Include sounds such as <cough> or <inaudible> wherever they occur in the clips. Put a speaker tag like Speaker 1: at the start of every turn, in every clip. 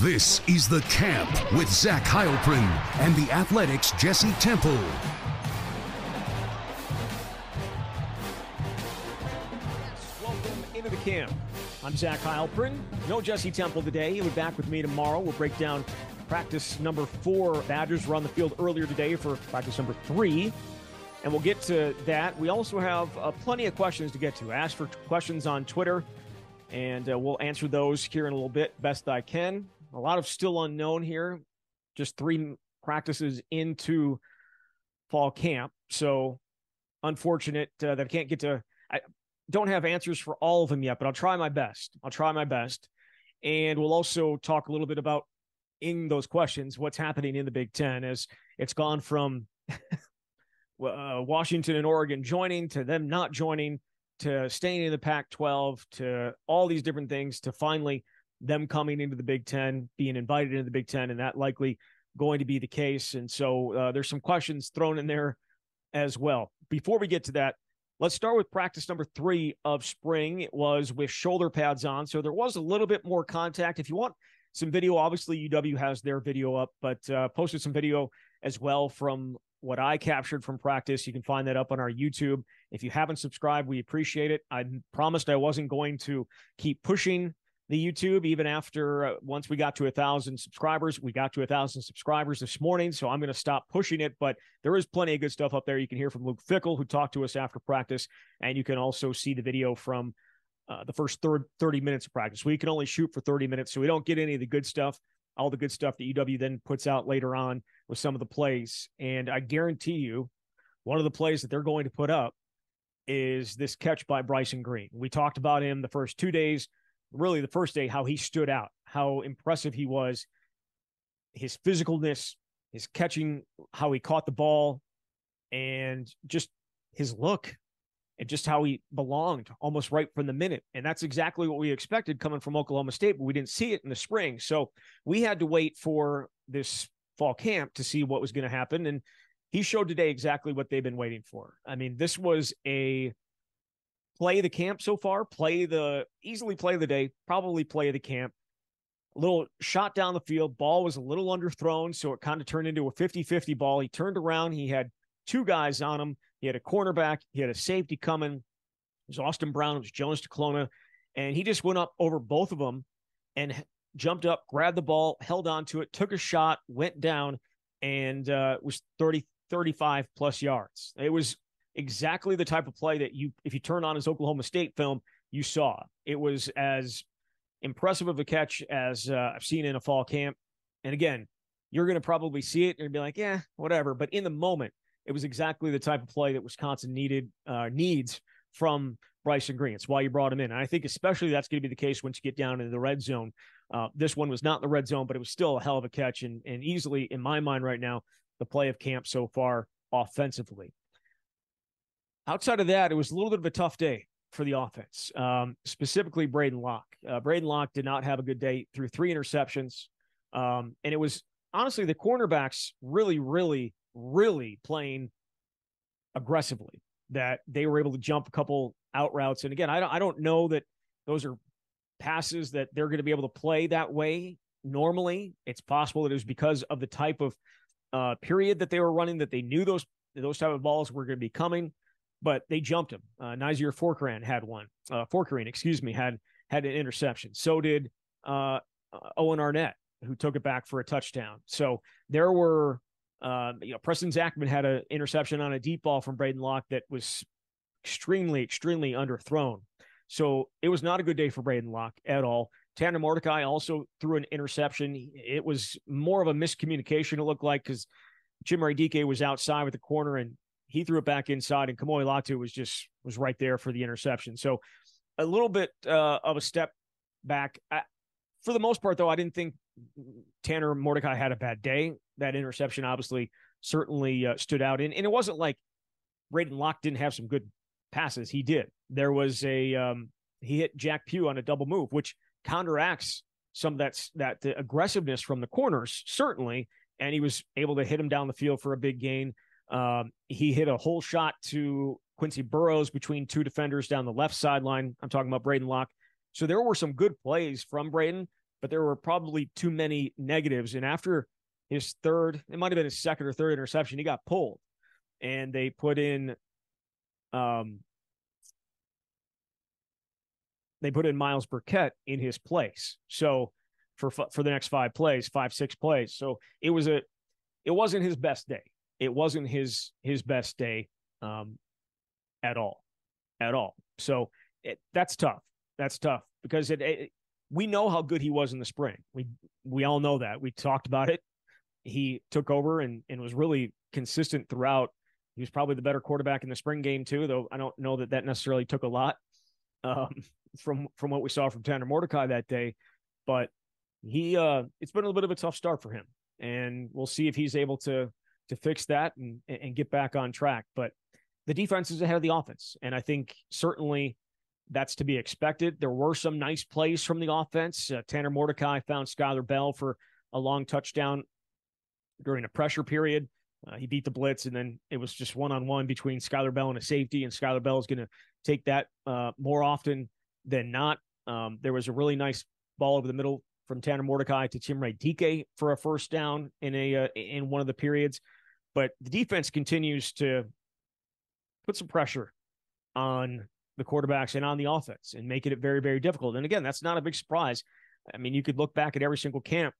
Speaker 1: This is The Camp with Zach Heilprin and the Athletic's Jesse Temple.
Speaker 2: Welcome into the camp. I'm Zach Heilprin. No Jesse Temple today. He'll be back with me tomorrow. We'll break down practice number four. Badgers were on the field earlier today for practice number three. And we'll get to that. We also have uh, plenty of questions to get to. Ask for questions on Twitter, and uh, we'll answer those here in a little bit, best I can. A lot of still unknown here. Just three practices into fall camp. So unfortunate uh, that I can't get to. I don't have answers for all of them yet, but I'll try my best. I'll try my best. And we'll also talk a little bit about in those questions what's happening in the Big Ten as it's gone from <laughs> uh, Washington and Oregon joining to them not joining to staying in the Pac 12 to all these different things to finally them coming into the Big Ten, being invited into the Big Ten, and that likely going to be the case. And so uh, there's some questions thrown in there as well. Before we get to that, let's start with practice number three of spring. It was with shoulder pads on. So there was a little bit more contact. If you want some video, obviously UW has their video up, but uh, posted some video as well from what I captured from practice. You can find that up on our YouTube. If you haven't subscribed, we appreciate it. I promised I wasn't going to keep pushing the YouTube even after uh, once we got to a thousand subscribers. We got to a thousand subscribers this morning, so I'm going to stop pushing it. But there is plenty of good stuff up there. You can hear from Luke Fickell, who talked to us after practice, and you can also see the video from uh, the first third 30 minutes of practice. We can only shoot for 30 minutes, so we don't get any of the good stuff, all the good stuff that UW then puts out later on with some of the plays. And I guarantee you, one of the plays that they're going to put up is this catch by Bryson Green. We talked about him the first two days really the first day how he stood out, how impressive he was, his physicalness, his catching, how he caught the ball, and just his look and just how he belonged almost right from the minute. And that's exactly what we expected coming from Oklahoma State, but we didn't see it in the spring. So we had to wait for this fall camp to see what was going to happen. And he showed today exactly what they've been waiting for. I mean, this was a play the camp so far, play the easily play the day, probably play the camp. A little shot down the field, ball was a little underthrown, so it kind of turned into a 50 50 ball. He turned around, he had two guys on him. He had a cornerback, he had a safety coming. It was Austin Brown, it was Jonas Duclona, and he just went up over both of them and jumped up, grabbed the ball, held onto it, took a shot, went down, and uh, was 30, 35 plus yards. It was exactly the type of play that you, if you turn on his Oklahoma State film, you saw. It was as impressive of a catch as uh, I've seen in a fall camp. And again, you're going to probably see it and be like, yeah, whatever. But in the moment, it was exactly the type of play that Wisconsin needed, uh, needs from Bryson Green. It's why you brought him in. And I think especially that's going to be the case once you get down into the red zone. Uh, this one was not in the red zone, but it was still a hell of a catch and, and easily, in my mind right now, the play of camp so far offensively. Outside of that, it was a little bit of a tough day for the offense, um, specifically Braden Locke. Uh, Braden Locke did not have a good day through three interceptions. Um, and it was honestly the cornerbacks really, really, really playing aggressively that they were able to jump a couple out routes. And again, I don't, I don't know that those are passes that they're going to be able to play that way normally. It's possible that it was because of the type of uh, period that they were running that they knew those those type of balls were going to be coming but they jumped him. Uh, Nyzier Fourqurean had one. Uh, Fourqurean, excuse me, had had an interception. So did uh, Owen Arnett, who took it back for a touchdown. So there were, uh, you know, Preston Zachman had an interception on a deep ball from Braden Locke that was extremely, extremely underthrown. So it was not a good day for Braden Locke at all. Tanner Mordecai also threw an interception. It was more of a miscommunication, it looked like, because Chimere Dike was outside with the corner and he threw it back inside, and Kamoi Latu was just was right there for the interception. So a little bit uh, of a step back. I, for the most part, though, I didn't think Tanner Mordecai had a bad day. That interception obviously certainly uh, stood out, and, and it wasn't like Braden Locke didn't have some good passes. He did. There was a um, he hit Jack Pugh on a double move, which counteracts some of that that the aggressiveness from the corners certainly, and he was able to hit him down the field for a big gain. Um, he hit a whole shot to Quincy Burroughs between two defenders down the left sideline. I'm talking about Braden Locke. So there were some good plays from Braden. but there were probably too many negatives. And after his third, it might have been his second or third interception, he got pulled, and they put in, um, they put in Myles Burkett in his place. So for for the next five plays, five six plays. So it was a, it wasn't his best day. It wasn't his his best day, um, at all, at all. So it, that's tough. That's tough because it, it we know how good he was in the spring. We we all know that. We talked about it. He took over and and was really consistent throughout. He was probably the better quarterback in the spring game too, though I don't know that that necessarily took a lot um, <laughs> from from what we saw from Tanner Mordecai that day. But he uh, it's been a little bit of a tough start for him, and we'll see if he's able to to fix that and and get back on track. But the defense is ahead of the offense, and I think certainly that's to be expected. There were some nice plays from the offense. Uh, Tanner Mordecai found Skyler Bell for a long touchdown during a pressure period. Uh, he beat the blitz, and then it was just one on one between Skyler Bell and a safety, and Skyler Bell is going to take that uh, more often than not. Um, there was a really nice ball over the middle from Tanner Mordecai to Chimere Dike for a first down in a uh, in one of the periods, but the defense continues to put some pressure on the quarterbacks and on the offense and making it very, very difficult. And again, that's not a big surprise. I mean, you could look back at every single camp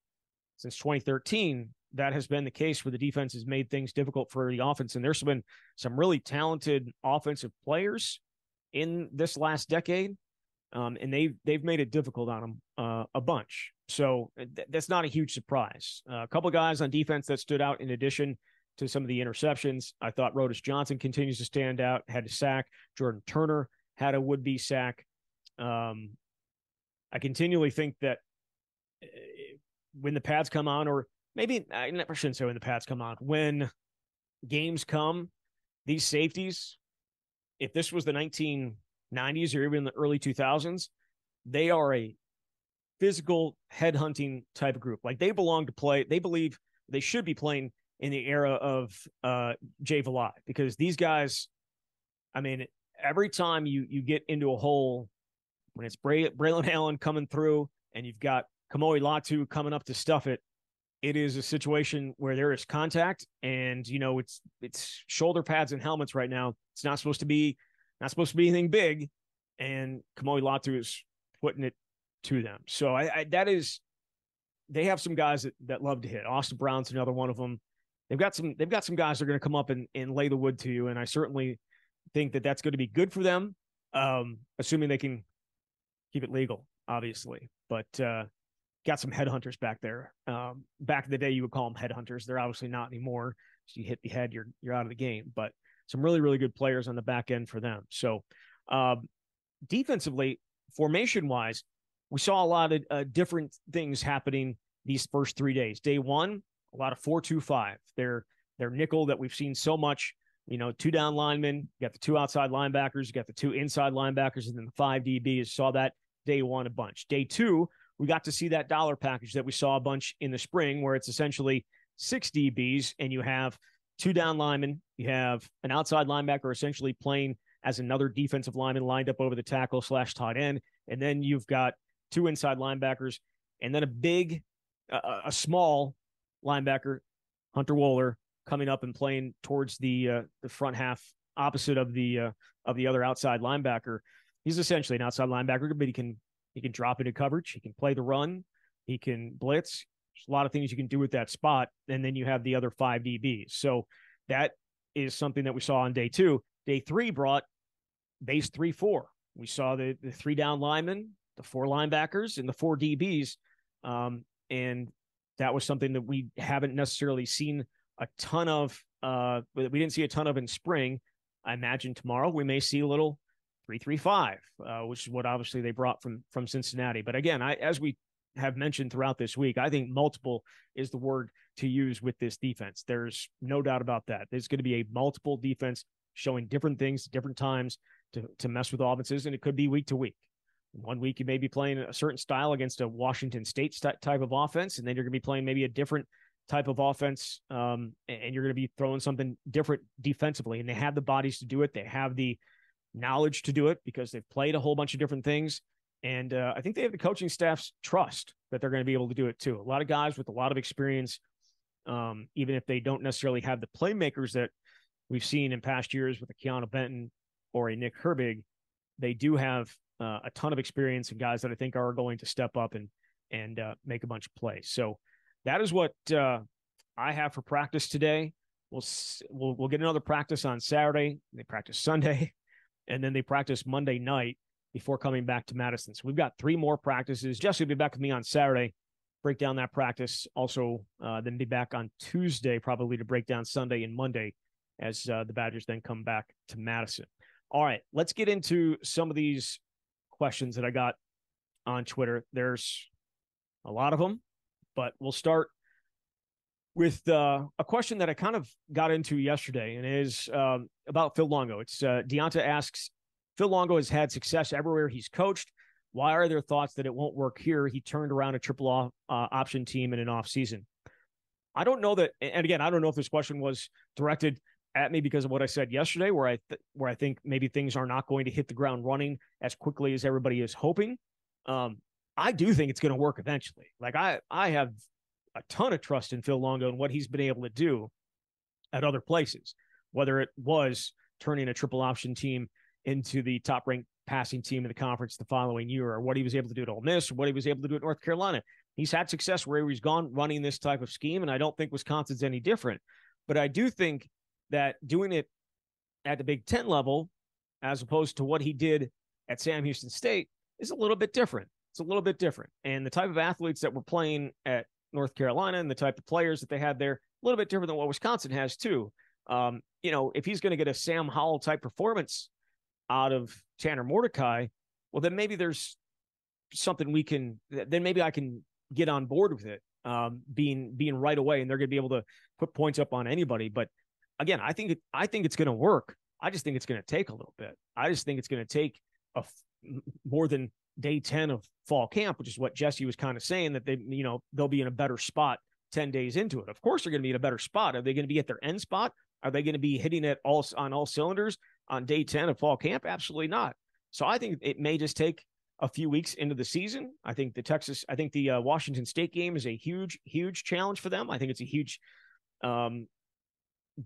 Speaker 2: since 2013. That has been the case where the defense has made things difficult for the offense. And there's been some really talented offensive players in this last decade. Um, and they've they've made it difficult on them uh, a bunch. So uh, th- that's not a huge surprise. Uh, a couple guys on defense that stood out in addition to some of the interceptions. I thought Rodas Johnson continues to stand out. Had a sack. Jordan Turner had a would be sack. Um, I continually think that uh, when the pads come on, or maybe I never shouldn't say when the pads come on, when games come, these safeties, if this was the 1990s or even the early 2000s, they are a physical headhunting type of group. Like they belong to play, they believe they should be playing in the era of uh, Jay Valai because these guys, I mean, every time you you get into a hole when it's Bray, Braylon Allen coming through and you've got Kamoi Latu coming up to stuff it, it is a situation where there is contact and you know it's it's shoulder pads and helmets right now. It's not supposed to be not supposed to be anything big, and Kamoi Latu is putting it to them. So I, I that is they have some guys that, that love to hit. Austin Brown's another one of them. They've got some they've got some guys that are going to come up and, and lay the wood to you. And I certainly think that that's going to be good for them, um, assuming they can keep it legal, obviously. But uh, got some headhunters back there. Um, back in the day, you would call them headhunters. They're obviously not anymore. So you hit the head, you're you're out of the game. But some really really good players on the back end for them. So um, defensively, formation wise, we saw a lot of uh, different things happening these first three days. Day one, a lot of four two five. They're they're nickel that we've seen so much you know, two down linemen, you got the two outside linebackers, you got the two inside linebackers, and then the five DBs. Saw that day one a bunch. Day two, we got to see that dollar package that we saw a bunch in the spring, where it's essentially six DBs, and you have two down linemen, you have an outside linebacker essentially playing as another defensive lineman lined up over the tackle slash tight end, and then you've got two inside linebackers, and then a big, a small linebacker, Hunter Wohler, coming up and playing towards the uh, the front half opposite of the uh, of the other outside linebacker. He's essentially an outside linebacker, but he can he can drop into coverage. He can play the run. He can blitz. There's a lot of things you can do with that spot. And then you have the other five DBs. So that is something that we saw on day two. Day three brought base three four. We saw the, the three down linemen, the four linebackers, and the four DBs. Um, and that was something that we haven't necessarily seen a ton of uh we didn't see a ton of in spring. I imagine tomorrow we may see a little 335, uh, which is what obviously they brought from from Cincinnati. But again, I as we have mentioned throughout this week, I think multiple is the word to use with this defense. There's no doubt about that. There's going to be a multiple defense showing different things different times to to mess with offenses, and it could be week to week. One week you may be playing a certain style against a Washington State st- type of offense, and then you're going to be playing maybe a different type of offense, um, and you're going to be throwing something different defensively. And they have the bodies to do it. They have the knowledge to do it because they've played a whole bunch of different things. And uh, I think they have the coaching staff's trust that they're going to be able to do it too. A lot of guys with a lot of experience, um, even if they don't necessarily have the playmakers that we've seen in past years with a Keanu Benton or a Nick Herbig, they do have uh, a ton of experience and guys that I think are going to step up and and uh, make a bunch of plays. So that is what uh, I have for practice today. We'll, we'll we'll get another practice on Saturday. They practice Sunday, <laughs> and then they practice Monday night before coming back to Madison. So we've got three more practices. Jesse will be back with me on Saturday, break down that practice. Also, uh, then be back on Tuesday probably to break down Sunday and Monday as uh, the Badgers then come back to Madison. All right, let's get into some of these questions that I got on Twitter. There's a lot of them, but we'll start with uh, a question that I kind of got into yesterday, and is um, about Phil Longo. It's uh, Deonta asks, Phil Longo has had success everywhere he's coached. Why are there thoughts that it won't work here? He turned around a triple off, uh, option team in an off season. I don't know that, and again, I don't know if this question was directed at me because of what I said yesterday, where I th- where I think maybe things are not going to hit the ground running as quickly as everybody is hoping. Um, I do think it's going to work eventually. Like I I have a ton of trust in Phil Longo and what he's been able to do at other places, whether it was turning a triple option team into the top ranked passing team in the conference the following year, or what he was able to do at Ole Miss, or what he was able to do at North Carolina. He's had success where he's gone running this type of scheme, and I don't think Wisconsin's any different. But I do think that doing it at the Big Ten level, as opposed to what he did at Sam Houston State, is a little bit different. It's a little bit different. And the type of athletes that were playing at North Carolina and the type of players that they had there, a little bit different than what Wisconsin has too. Um, you know, if he's going to get a Sam Howell type performance out of Tanner Mordecai, well, then maybe there's something we can. Then maybe I can get on board with it, um, being being right away, and they're going to be able to put points up on anybody. But again, I think I think it's going to work. I just think it's going to take a little bit. I just think it's going to take a more than day 10 of fall camp, which is what Jesse was kind of saying that they, you know, they'll be in a better spot 10 days into it. Of course, they're going to be in a better spot. Are they going to be at their end spot? Are they going to be hitting it all on all cylinders on day 10 of fall camp? Absolutely not. So I think it may just take a few weeks into the season. I think the Texas, I think the uh, Washington State game is a huge, huge challenge for them. I think it's a huge, um,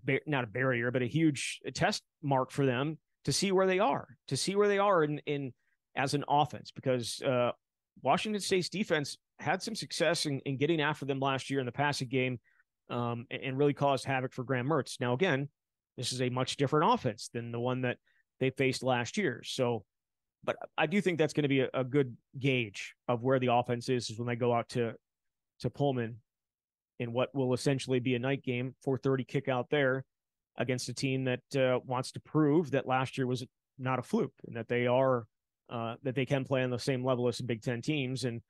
Speaker 2: bar- not a barrier, but a huge test mark for them to see where they are, to see where they are in, in as an offense, because uh, Washington State's defense had some success in, in, getting after them last year in the passing game um, and, and, really caused havoc for Graham Mertz. Now, again, this is a much different offense than the one that they faced last year. So, but I do think that's going to be a, a good gauge of where the offense is, is when they go out to to Pullman in what will essentially be a night game, 4:30 kick out there against a team that uh, wants to prove that last year was not a fluke and that they are uh, that they can play on the same level as the Big Ten teams, and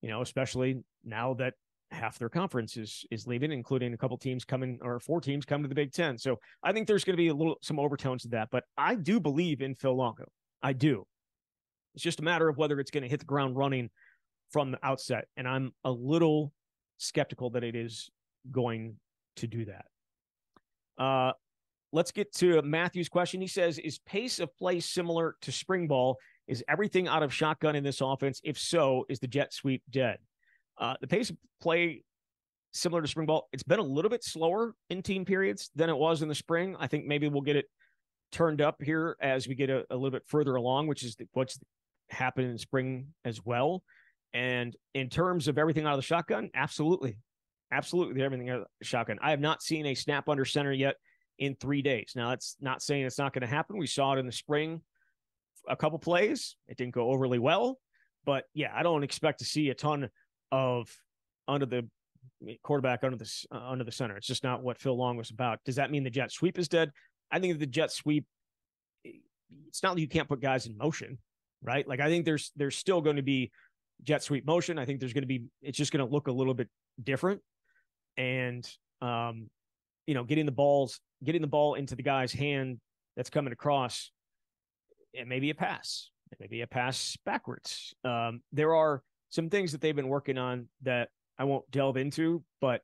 Speaker 2: you know, especially now that half their conference is is leaving, including a couple teams coming or four teams coming to the Big Ten. So I think there's going to be a little some overtones to that, but I do believe in Phil Longo. I do. It's just a matter of whether it's going to hit the ground running from the outset, and I'm a little skeptical that it is going to do that. Uh, let's get to Matthew's question. He says, "Is pace of play similar to spring ball? Is everything out of shotgun in this offense? If so, is the jet sweep dead?" Uh, the pace of play similar to spring ball. It's been a little bit slower in team periods than it was in the spring. I think maybe we'll get it turned up here as we get a, a little bit further along, which is what's happened in spring as well. And in terms of everything out of the shotgun, absolutely, absolutely everything out of the shotgun. I have not seen a snap under center yet in three days. Now that's not saying it's not going to happen. We saw it in the spring, a couple plays. It didn't go overly well, but yeah, I don't expect to see a ton of under the quarterback under the uh, under the center. It's just not what Phil Longo was about. Does that mean the jet sweep is dead? I think the jet sweep. It's not that you can't put guys in motion, right? Like I think there's there's still going to be jet sweep motion. I think there's going to be it's just going to look a little bit different, and um, you know, getting the balls getting the ball into the guy's hand that's coming across, it may be a pass, it may be a pass backwards. Um, there are some things that they've been working on that I won't delve into, but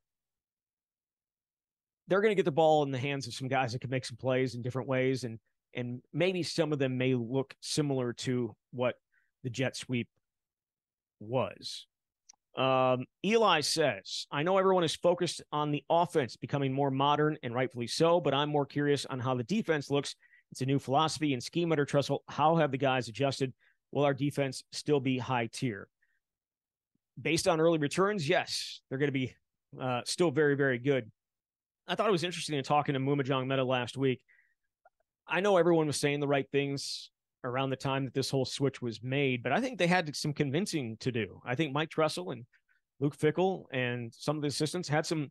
Speaker 2: they're going to get the ball in the hands of some guys that can make some plays in different ways, and and maybe some of them may look similar to what the jet sweep was. Um, Eli says, I know everyone is focused on the offense becoming more modern and rightfully so, but I'm more curious on how the defense looks. It's a new philosophy and scheme under. How have the guys adjusted? Will our defense still be high tier? Based on early returns, yes, they're going to be uh, still very, very good. I thought it was interesting in talking to Maema Njongmeta last week. I know everyone was saying the right things around the time that this whole switch was made, but I think they had some convincing to do. I think Mike Tressel and Luke Fickell and some of the assistants had some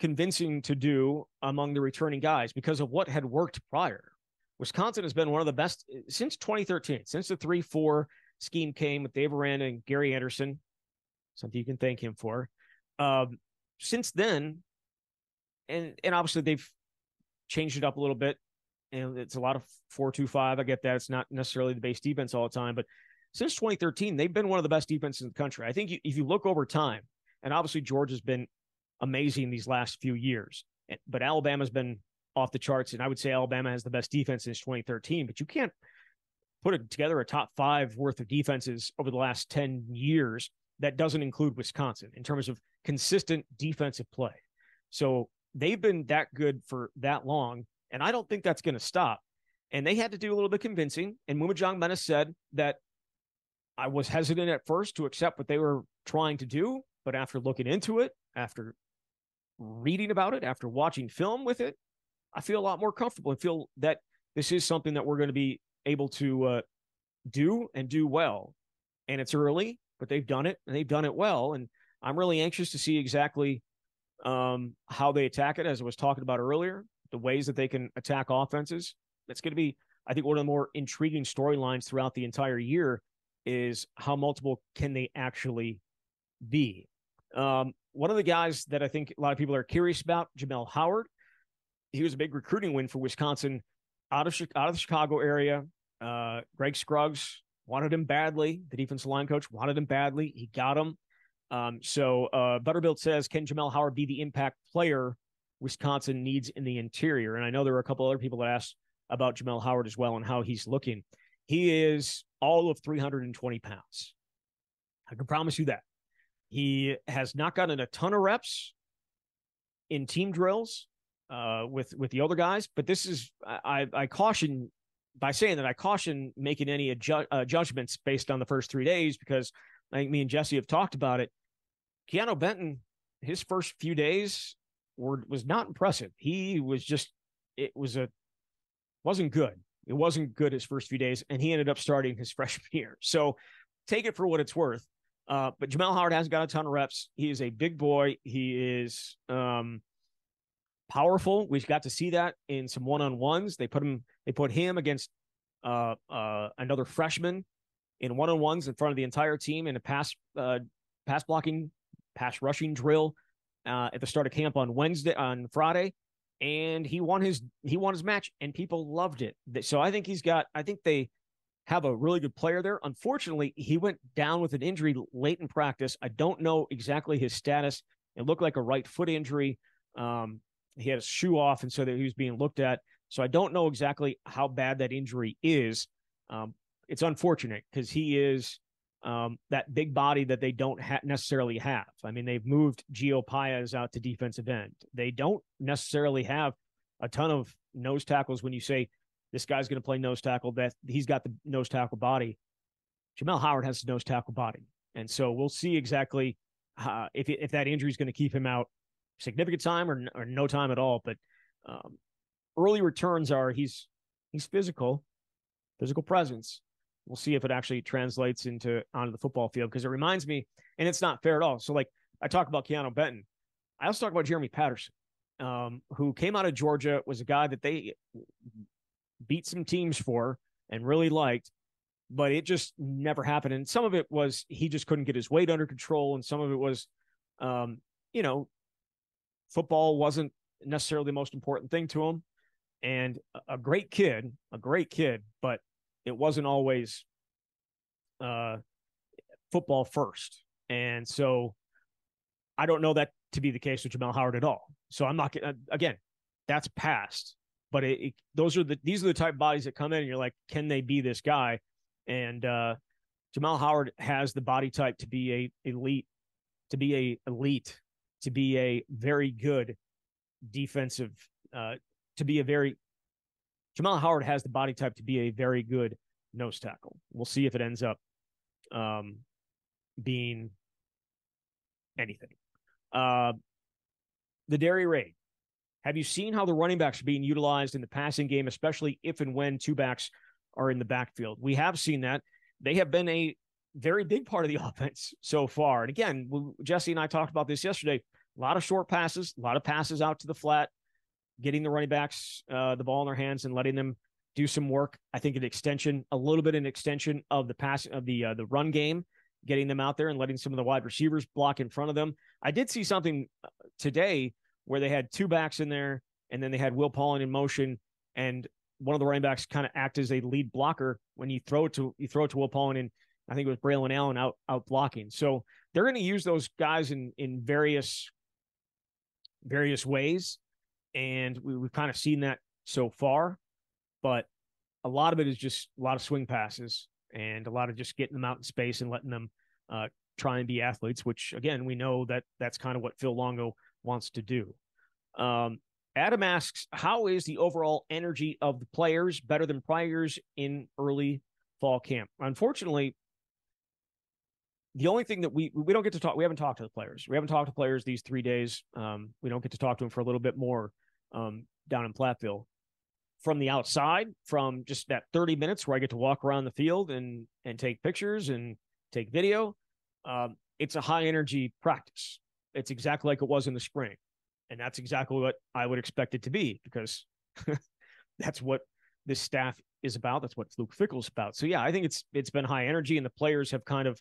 Speaker 2: convincing to do among the returning guys because of what had worked prior. Wisconsin has been one of the best since 2013, since the 3 4 scheme came with Dave Aranda and Gary Anderson, something you can thank him for. Um, since then, and and obviously they've changed it up a little bit and it's a lot of four two five. I get that it's not necessarily the base defense all the time, but since 2013, they've been one of the best defenses in the country. I think you, if you look over time, and obviously Georgia's been amazing these last few years, but Alabama's been off the charts, and I would say Alabama has the best defense since 2013. But you can't put together a top five worth of defenses over the last 10 years that doesn't include Wisconsin in terms of consistent defensive play. So they've been that good for that long and I don't think that's going to stop. And they had to do a little bit convincing. And Maema Njongmeta said that I was hesitant at first to accept what they were trying to do. But after looking into it, after reading about it, after watching film with it, I feel a lot more comfortable and feel that this is something that we're going to be able to uh, do and do well. And it's early, but they've done it and they've done it well. And I'm really anxious to see exactly um, how they attack it, as I was talking about earlier the ways that they can attack offenses. That's going to be, I think, one of the more intriguing storylines throughout the entire year is how multiple can they actually be. Um, one of the guys that I think a lot of people are curious about, Jamel Howard. He was a big recruiting win for Wisconsin out of out of the Chicago area. Uh, Greg Scruggs wanted him badly. The defensive line coach wanted him badly. He got him. Um, so uh, Butterbuilt says, can Jamel Howard be the impact player Wisconsin needs in the interior. And I know there are a couple other people that asked about Jamel Howard as well and how he's looking. He is all of 320 pounds. I can promise you that. He has not gotten a ton of reps in team drills uh, with with the other guys, but this is I, I caution by saying that I caution making any adju- uh, judgments based on the first three days because I think me and Jesse have talked about it. Keanu Benton, his first few days were was not impressive. He was just it was a wasn't good. It wasn't good his first few days, and he ended up starting his <laughs> freshman year. So take it for what it's worth. Uh, but Jamel Howard hasn't got a ton of reps. He is a big boy. He is um, powerful. We've got to see that in some one on ones. They put him. They put him against uh, uh, another freshman in one on ones in front of the entire team in a pass uh, pass blocking, pass rushing drill uh, at the start of camp on Wednesday on Friday, and he won his he won his match, and people loved it. So I think he's got. I think they have a really good player there. Unfortunately, he went down with an injury late in practice. I don't know exactly his status. It looked like a right foot injury. Um, he had a shoe off, and so that he was being looked at. So I don't know exactly how bad that injury is. Um, it's unfortunate because he is um, that big body that they don't ha- necessarily have. I mean, they've moved Gio Paez out to defensive end. They don't necessarily have a ton of nose tackles when you say this guy's going to play nose tackle, that he's got the nose tackle body. Jamel Howard has the nose tackle body. And so we'll see exactly uh, if, if that injury is going to keep him out significant time or, or no time at all. But um, early returns are he's he's physical, physical presence we'll see if it actually translates into onto the football field because it reminds me, and it's not fair at all. So like I talk about Keanu Benton, I also talk about Jeremy Patterson, um, who came out of Georgia, was a guy that they beat some teams for and really liked, but it just never happened. And some of it was he just couldn't get his weight under control, and some of it was, um, you know, football wasn't necessarily the most important thing to him. And a great kid, a great kid, but it wasn't always uh, football first. And so I don't know that to be the case with Jamel Howard at all. So I'm not uh, again, that's past. But it, it, those are the these are the type of bodies that come in and you're like, can they be this guy? And uh, Jamel Howard has the body type to be a elite to be a elite, to be a very good defensive, uh, to be a very Jamel Howard has the body type to be a very good nose tackle. We'll see if it ends up um, being anything. Uh, the Dairy Raid. Have you seen how the running backs are being utilized in the passing game, especially if and when two backs are in the backfield? We have seen that. They have been a very big part of the <laughs> offense so far. And again, Jesse and I talked about this yesterday. A lot of short passes, a lot of passes out to the flat, getting the running backs uh, the ball in their hands and letting them do some work. I think an extension, a little bit an extension of the pass of the uh, the run game, getting them out there and letting some of the wide receivers block in front of them. I did see something uh, today where they had two backs in there, and then they had Will Pauling in motion, and one of the running backs kind of act as a lead blocker when you throw it to you throw it to Will Pauling, and I think it was Braylon Allen out out blocking. So they're going to use those guys in in various various ways, and we, we've kind of seen that so far but a lot of it is just a lot of swing passes and a lot of just getting them out in space and letting them uh, try and be athletes, which again, we know that that's kind of what Phil Longo wants to do. Um, Adam asks, how is the overall energy of the players better than priors in early fall camp? Unfortunately, the only thing that we we don't get to talk, we haven't talked to the players. We haven't talked to players these three days. Um, we don't get to talk to them for a little bit more um, down in Platteville from the outside, from just that 30 minutes where I get to walk around the field and and take pictures and take video. Um, it's a high energy practice. It's exactly like it was in the spring. And that's exactly what I would expect it to be because <laughs> that's what this staff is about. That's what Luke Fickell's about. So yeah, I think it's it's been high energy and the players have kind of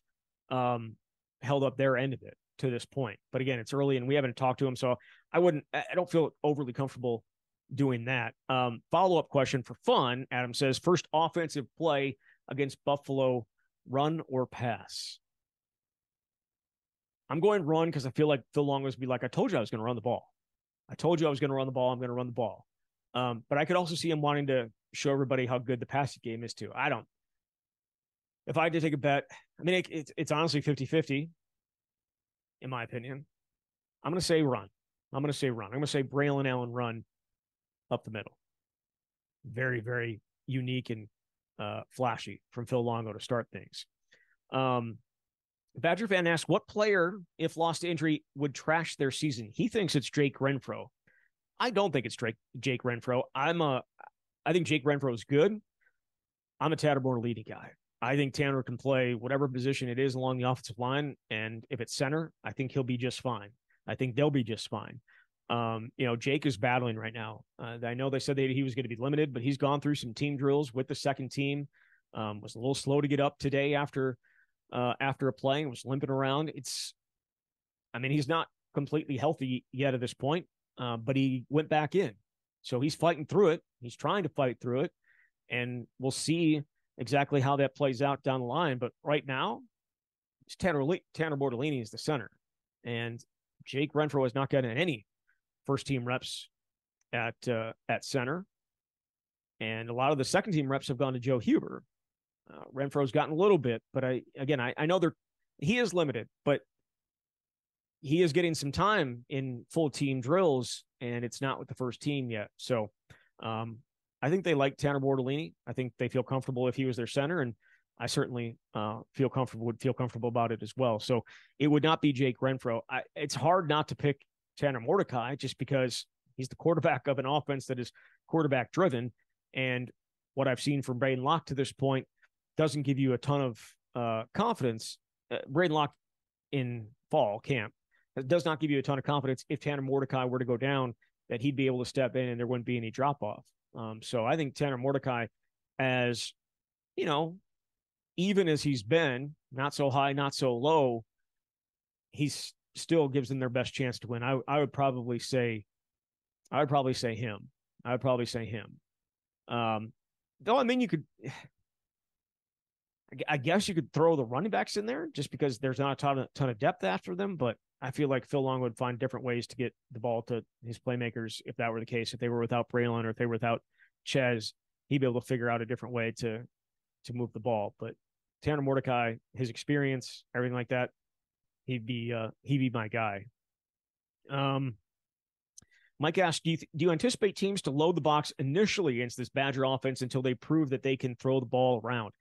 Speaker 2: um, held up their end of it to this point. But again, it's early and we haven't talked to them, so I wouldn't. I don't feel overly comfortable doing that. Um, Follow up question for fun. Adam says first offensive play against Buffalo, run or pass. I'm going run because I feel like Phil Longo was be like, I told you I was going to run the ball. I told you I was going to run the ball. I'm going to run the ball. Um, but I could also see him wanting to show everybody how good the passing game is too. I don't. If I had to take a bet, I mean, it, it's it's honestly 50 50, in my opinion. I'm going to say run. I'm going to say run. I'm going to say Braylon Allen run up the middle. Very, very unique and uh, flashy from Phil Longo to start things. Um, Badger fan asks, what player, if lost to injury, would trash their season? He thinks it's Jake Renfro. I don't think it's Drake, Jake Renfro. I'm a, I think Jake Renfro is good. I'm a Tanner leading guy. I think Tanner can play whatever position it is along the offensive line, and if it's center, I think he'll be just fine. I think they'll be just fine. Um, you know, Jake is battling right now. Uh, I know they said that he was going to be limited, but he's gone through some team drills with the second team. Um, was a little slow to get up today after uh, after a play and was limping around. It's, I mean, he's not completely healthy yet at this point, uh, but he went back in, so he's fighting through it. He's trying to fight through it, and we'll see exactly how that plays out down the line. But right now, it's Tanner Tanner Bortolini is the center, and Jake Renfro has not gotten any first team reps at uh, at center, and a lot of the second team reps have gone to Joe Huber. Uh, Renfro's gotten a little bit, but I again I, I know they're he is limited, but he is getting some time in full team drills, and it's not with the first team yet. So um, I think they like Tanner Bortolini. I think they feel comfortable if he was their center, and I certainly uh, feel comfortable would feel comfortable about it as well. So it would not be Jake Renfro. I, it's hard not to pick Tanner Mordecai just because he's the quarterback of an offense that is quarterback driven. And what I've seen from Braden Locke to this point doesn't give you a ton of uh, confidence. Uh, Braden Locke in fall camp does not give you a ton of confidence if Tanner Mordecai were to go down that he'd be able to step in and there wouldn't be any drop off. Um, so I think Tanner Mordecai, as you know, even as he's been, not so high, not so low, he's still gives them their best chance to win. I I would probably say, I would probably say him. I would probably say him. Um, though I mean you could, <sighs> I guess you could throw the running backs in there just because there's not a ton of, ton of depth after them. But I feel like Phil Longo would find different ways to get the ball to his playmakers if that were the case. If they were without Braylon or if they were without Chez, he'd be able to figure out a different way to to move the ball. But Tanner Mordecai, his experience, everything like that, he'd be uh, he'd be my guy. Um, Mike asked, do you, th- do you anticipate teams to load the box initially against this Badger offense until they prove that they can throw the ball around?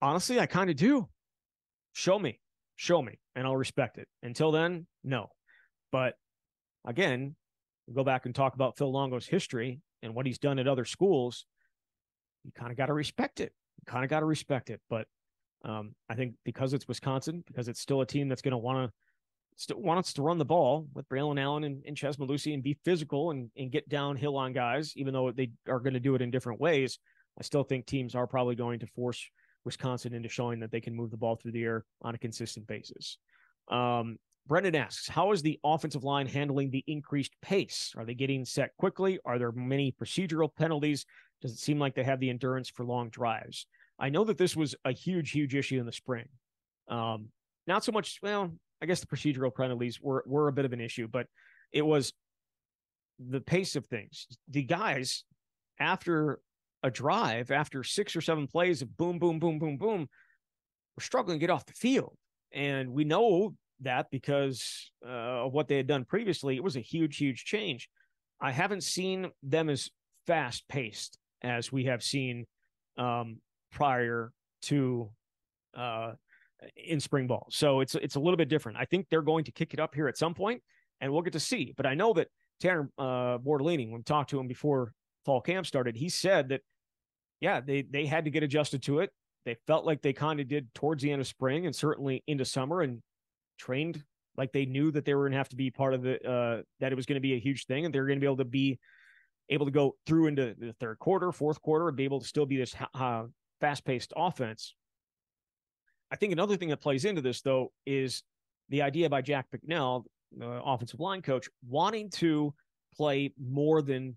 Speaker 2: Honestly, I kind of do. Show me, show me, and I'll respect it. Until then, no. But again, go back and talk about Phil Longo's history and what he's done at other schools. You kind of got to respect it. You kind of got to respect it. But um, I think because it's Wisconsin, because it's still a team that's going to want to still wants to run the ball with Braylon Allen and, and Chez Mellusi and be physical and, and get downhill on guys, even though they are going to do it in different ways. I still think teams are probably going to force Wisconsin into showing that they can move the ball through the air on a consistent basis. Um, Brendan asks, how is the offensive line handling the increased pace? Are they getting set quickly? Are there many procedural penalties? Does it seem like they have the endurance for long drives? I know that this was a huge, huge issue in the spring. Um, not so much, well, I guess the procedural penalties were were a bit of an issue, but it was the pace of things. The guys, after a drive, after six or seven plays of boom, boom, boom, boom, boom, we're struggling to get off the field. And we know that because uh, of what they had done previously. It was a huge, huge change. I haven't seen them as fast paced as we have seen um, prior to uh, in spring ball. So it's it's a little bit different. I think they're going to kick it up here at some point, and we'll get to see. But I know that Tanner uh, when we talked to him before fall camp started, he said that yeah, they they had to get adjusted to it. They felt like they kind of did towards the end of spring and certainly into summer, and trained like they knew that they were going to have to be part of the uh, that it was going to be a huge thing, and they're going to be able to be able to go through into the third quarter, fourth quarter, and be able to still be this uh, fast paced offense I think another thing that plays into this, though, is the idea by Jack Bicknell, the offensive line coach, wanting to play more than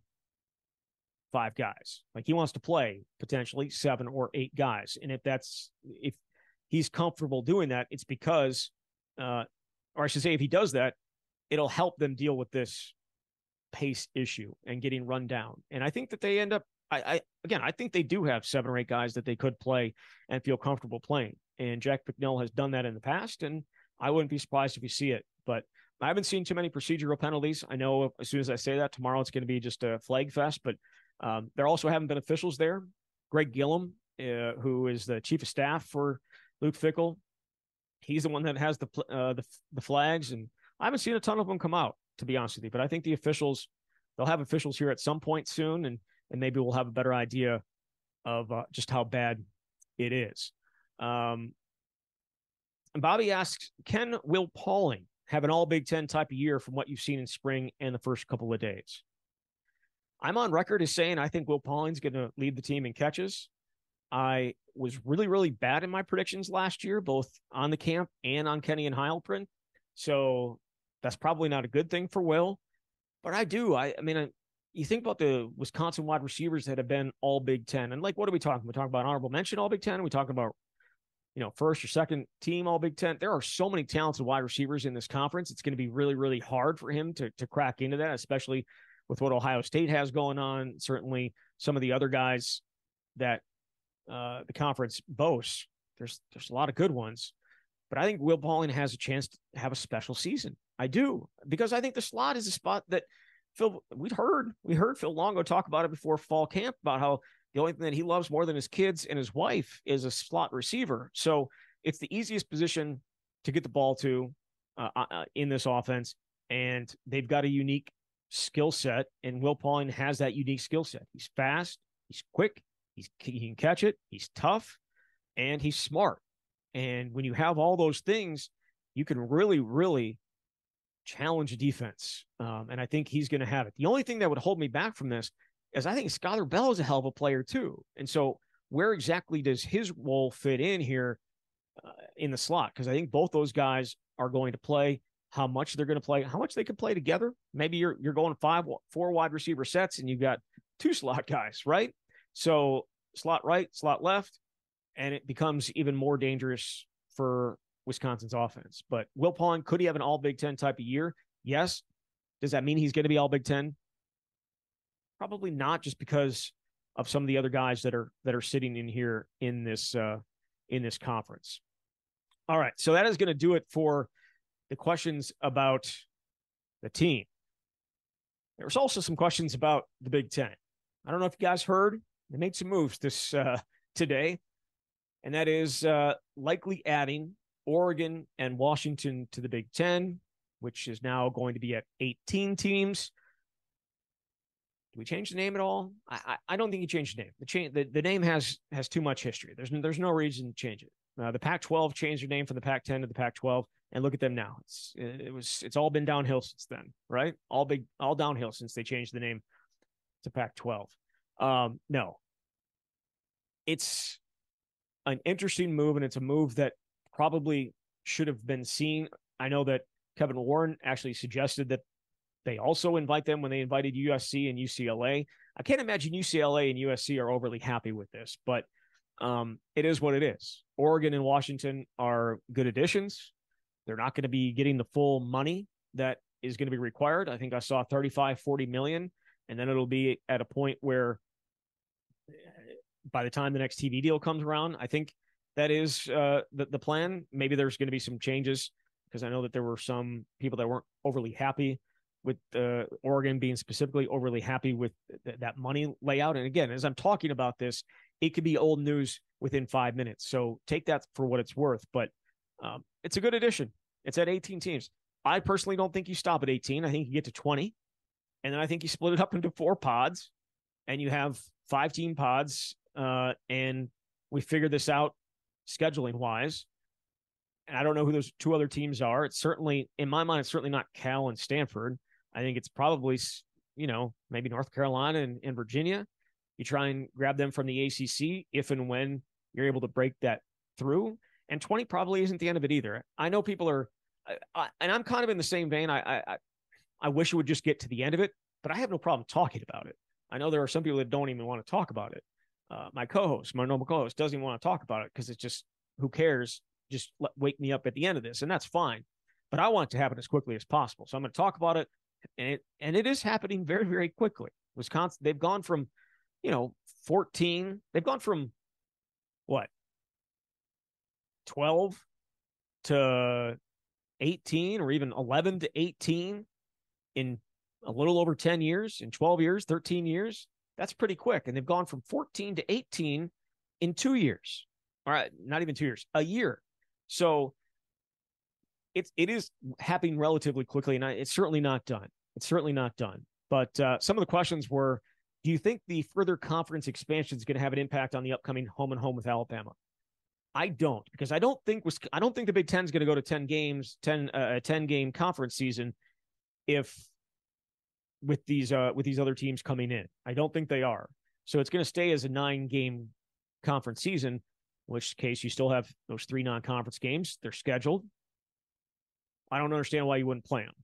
Speaker 2: five guys. Like he wants to play potentially seven or eight guys. And if that's, if he's comfortable doing that, it's because, uh, or I should say, if he does that, it'll help them deal with this pace issue and getting run down. And I think that they end up, I, I again, I think they do have seven or eight guys that they could play and feel comfortable playing. And Jack Bicknell has done that in the past, and I wouldn't be surprised if you see it. But I haven't seen too many procedural penalties. I know as soon as I say that tomorrow, it's going to be just a flag fest. But um, there also haven't been officials there. Greg Gillum, uh, who is the chief of staff for Luke Fickell, he's the one that has the uh, the the flags, and I haven't seen a ton of them come out to be honest with you. But I think the officials, they'll have officials here at some point soon, and and maybe we'll have a better idea of uh, just how bad it is. Um, and Bobby asks, can Will Pauling have an all Big Ten type of year from what you've seen in spring and the first couple of days? I'm on record as saying I think Will Pauling's going to lead the team in catches. I was really, really bad in my predictions last year, both on the camp and on Kenny and Heilprin. So that's probably not a good thing for Will. But I do. I, I mean, you think about the Wisconsin wide receivers that have been all Big Ten, and like, what are we talking? We're talking about honorable mention all Big Ten. We talking about you know, first or second team all Big Ten. There are so many talented wide receivers in this conference. It's going to be really, really hard for him to to crack into that, especially with what Ohio State has going on. Certainly, some of the other guys that uh, the conference boasts. There's there's a lot of good ones, but I think Will Pauling has a chance to have a special season. I do because I think the slot is a spot that Phil. We'd heard we heard Phil Longo talk about it before fall camp about how the only thing that he loves more than his kids and his wife is a slot receiver. So it's the easiest position to get the ball to uh, uh, in this offense. And they've got a unique skill set. And Will Pauling has that unique skill set. He's fast, he's quick, he's, he can catch it, he's tough, and he's smart. And when you have all those things, you can really, really challenge defense. Um, and I think he's going to have it. The only thing that would hold me back from this is I think Skyler Bell is a hell of a player too. And so where exactly does his role fit in here uh, in the slot? Because I think both those guys are going to play. How much they're going to play, how much they can play together. Maybe you're you're going five, four wide receiver sets, and you've got two slot guys, right? So slot right, slot left, and it becomes even more dangerous for Wisconsin's offense. But Will Pauling, could he have an all Big Ten type of year? Yes. Does that mean he's going to be all Big Ten? Probably not, just because of some of the other guys that are that are sitting in here in this uh, in this conference. All right, so that is going to do it for the questions about the team. There was also some questions about the Big Ten. I don't know if you guys heard, they made some moves this uh, today, and that is uh, likely adding Oregon and Washington to the Big Ten, which is now going to be at 18 teams. Do we change the name at all? I I, I don't think you change the name. The, cha- the the name has has too much history. There's no, there's no reason to change it. Uh, the Pac-12 changed their name from the Pac-10 to the Pac-12, and look at them now. It's it was it's all been downhill since then, right? All big all downhill since they changed the name to Pac-12. Um, no, it's an interesting move, and it's a move that probably should have been seen. I know that Kevin Warren actually suggested that they also invite them when they invited USC and UCLA. I can't imagine UCLA and USC are overly happy with this, but um, it is what it is. Oregon and Washington are good additions. They're not going to be getting the full money that is going to be required. I think I saw 35, 40 million, and then it'll be at a point where by the time the next TV deal comes around, I think that is uh, the, the plan. Maybe there's going to be some changes because I know that there were some people that weren't overly happy with uh, Oregon being specifically overly happy with th- that money layout. And again, as I'm talking about this, it could be old news within five minutes. So take that for what it's worth. But um, it's a good addition. It's at 18 teams. I personally don't think you stop at 18. I think you get to 20. And then I think you split it up into four pods and you have five team pods. Uh, and we figure this out scheduling wise. And I don't know who those two other teams are. It's certainly, in my mind, it's certainly not Cal and Stanford. I think it's probably, you know, maybe North Carolina and, and Virginia. You try and grab them from the ACC if and when you're able to break that through. And 20 probably isn't the end of it either. I know people are, I, and I'm kind of in the same vein. I, I, I wish it would just get to the end of it, but I have no problem talking about it. I know there are some people that don't even want to talk about it. Uh, my co-host, my normal co-host, doesn't even want to talk about it because it's just who cares? Just let, wake me up at the end of this, and that's fine. But I want it to happen as quickly as possible. So I'm going to talk about it, and it and it is happening very very quickly. Wisconsin, they've gone from, you know, 14. They've gone from what 12 to 18 or even 11 to 18 in a little over 10 years, in 12 years, 13 years. That's pretty quick. And they've gone from 14 to 18 in two years. All right, not even two years, a year. So it's it is happening relatively quickly, and I, it's certainly not done. It's certainly not done. But uh, some of the questions were: Do you think the further conference expansion is going to have an impact on the upcoming home and home with Alabama? I don't because I don't think was I don't think the Big Ten is going to go to ten games, ten uh, a ten game conference season, if with these uh with these other teams coming in. I don't think they are. So it's going to stay as a nine game conference season, in which case you still have those three non conference games. They're scheduled. I don't understand why you wouldn't play them.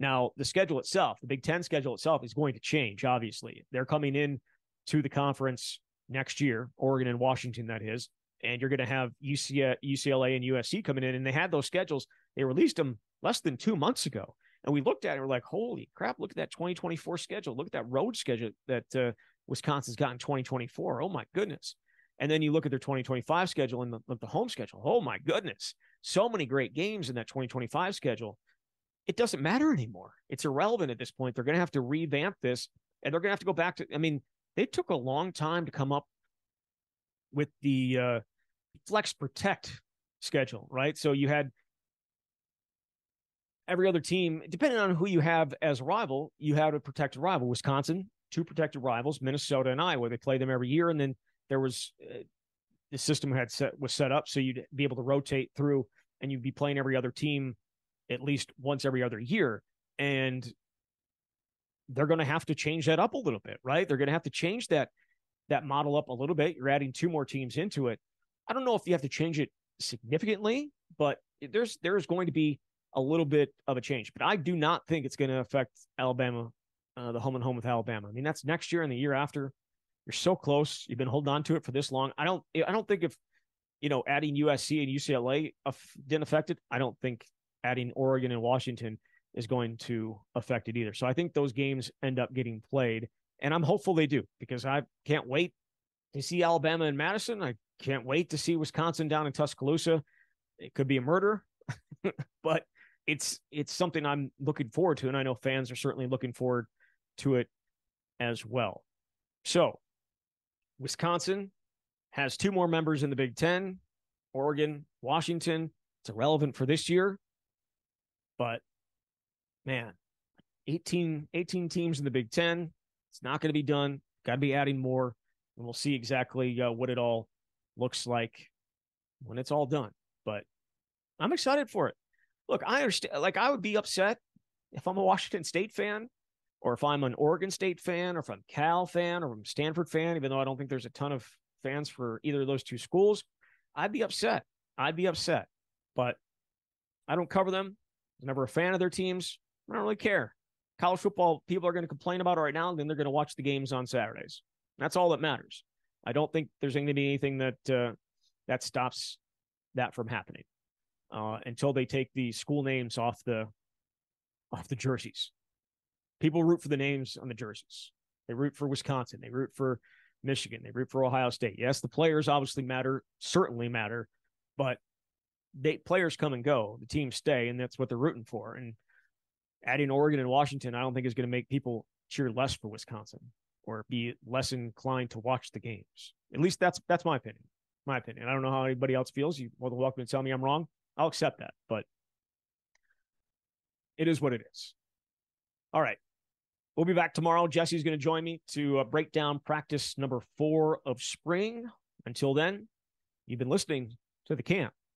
Speaker 2: Now, the schedule itself, the Big Ten schedule itself, is going to change. Obviously, they're coming in to the conference next year, Oregon and Washington, that is and you're going to have UC, UCLA and USC coming in. And they had those schedules. They released them less than two months ago. And we looked at it and we're like, holy crap, look at that 2024 schedule. Look at that road schedule that uh, Wisconsin's got in 2024. Oh, my goodness. And then you look at their 2025 schedule and the, the home schedule. Oh, my goodness. So many great games in that 2025 schedule. It doesn't matter anymore. It's irrelevant at this point. They're going to have to revamp this and they're going to have to go back to, I mean, they took a long time to come up with the uh, flex protect schedule, right? So you had every other team, depending on who you have as a rival, you had a protected rival. Wisconsin, two protected rivals, Minnesota and Iowa. They play them every year, and then there was uh, the system had set was set up so you'd be able to rotate through, and you'd be playing every other team at least once every other year, and they're going to have to change that up a little bit, right? They're going to have to change that that model up a little bit. You're adding two more teams into it. I don't know if you have to change it significantly, but there's there's going to be a little bit of a change. But I do not think it's going to affect Alabama, uh, the home and home with Alabama. I mean, that's next year and the year after. You're so close. You've been holding on to it for this long. I don't. I don't think if you know adding USC and UCLA didn't affect it. I don't think adding Oregon and Washington is going to affect it either. So I think those games end up getting played. And I'm hopeful they do because I can't wait to see Alabama and Madison. I can't wait to see Wisconsin down in Tuscaloosa. It could be a murder, <laughs> but it's it's something I'm looking forward to, and I know fans are certainly looking forward to it as well. So, Wisconsin has two more members in the Big Ten. Oregon, Washington. It's irrelevant for this year, but man, 18, 18 teams in the Big Ten. It's not going to be done. Got to be adding more, and we'll see exactly uh, what it all looks like when it's all done. But I'm excited for it. Look, I understand. Like, I would be upset if I'm a Washington State fan, or if I'm an Oregon State fan, or if I'm Cal fan, or I'm Stanford fan. Even though I don't think there's a ton of fans for either of those two schools, I'd be upset. I'd be upset. But I don't cover them. I was never a fan of their teams. I don't really care. College football, people are going to complain about it right now, and then they're going to watch the games on Saturdays. That's all that matters. I don't think there's going to be anything that uh, that stops that from happening uh, until they take the school names off the off the jerseys. People root for the names on the jerseys. They root for Wisconsin. They root for Michigan. They root for Ohio State. Yes, the players obviously matter, certainly matter, but they players come and go. The teams stay, and that's what they're rooting for. And adding Oregon and Washington, I don't think is going to make people cheer less for Wisconsin or be less inclined to watch the games. At least that's that's my opinion. My opinion. I don't know how anybody else feels. You more than welcome to tell me I'm wrong. I'll accept that, but it is what it is. All right. We'll be back tomorrow. Jesse's going to join me to uh, break down practice number four of spring. Until then, you've been listening to the camp.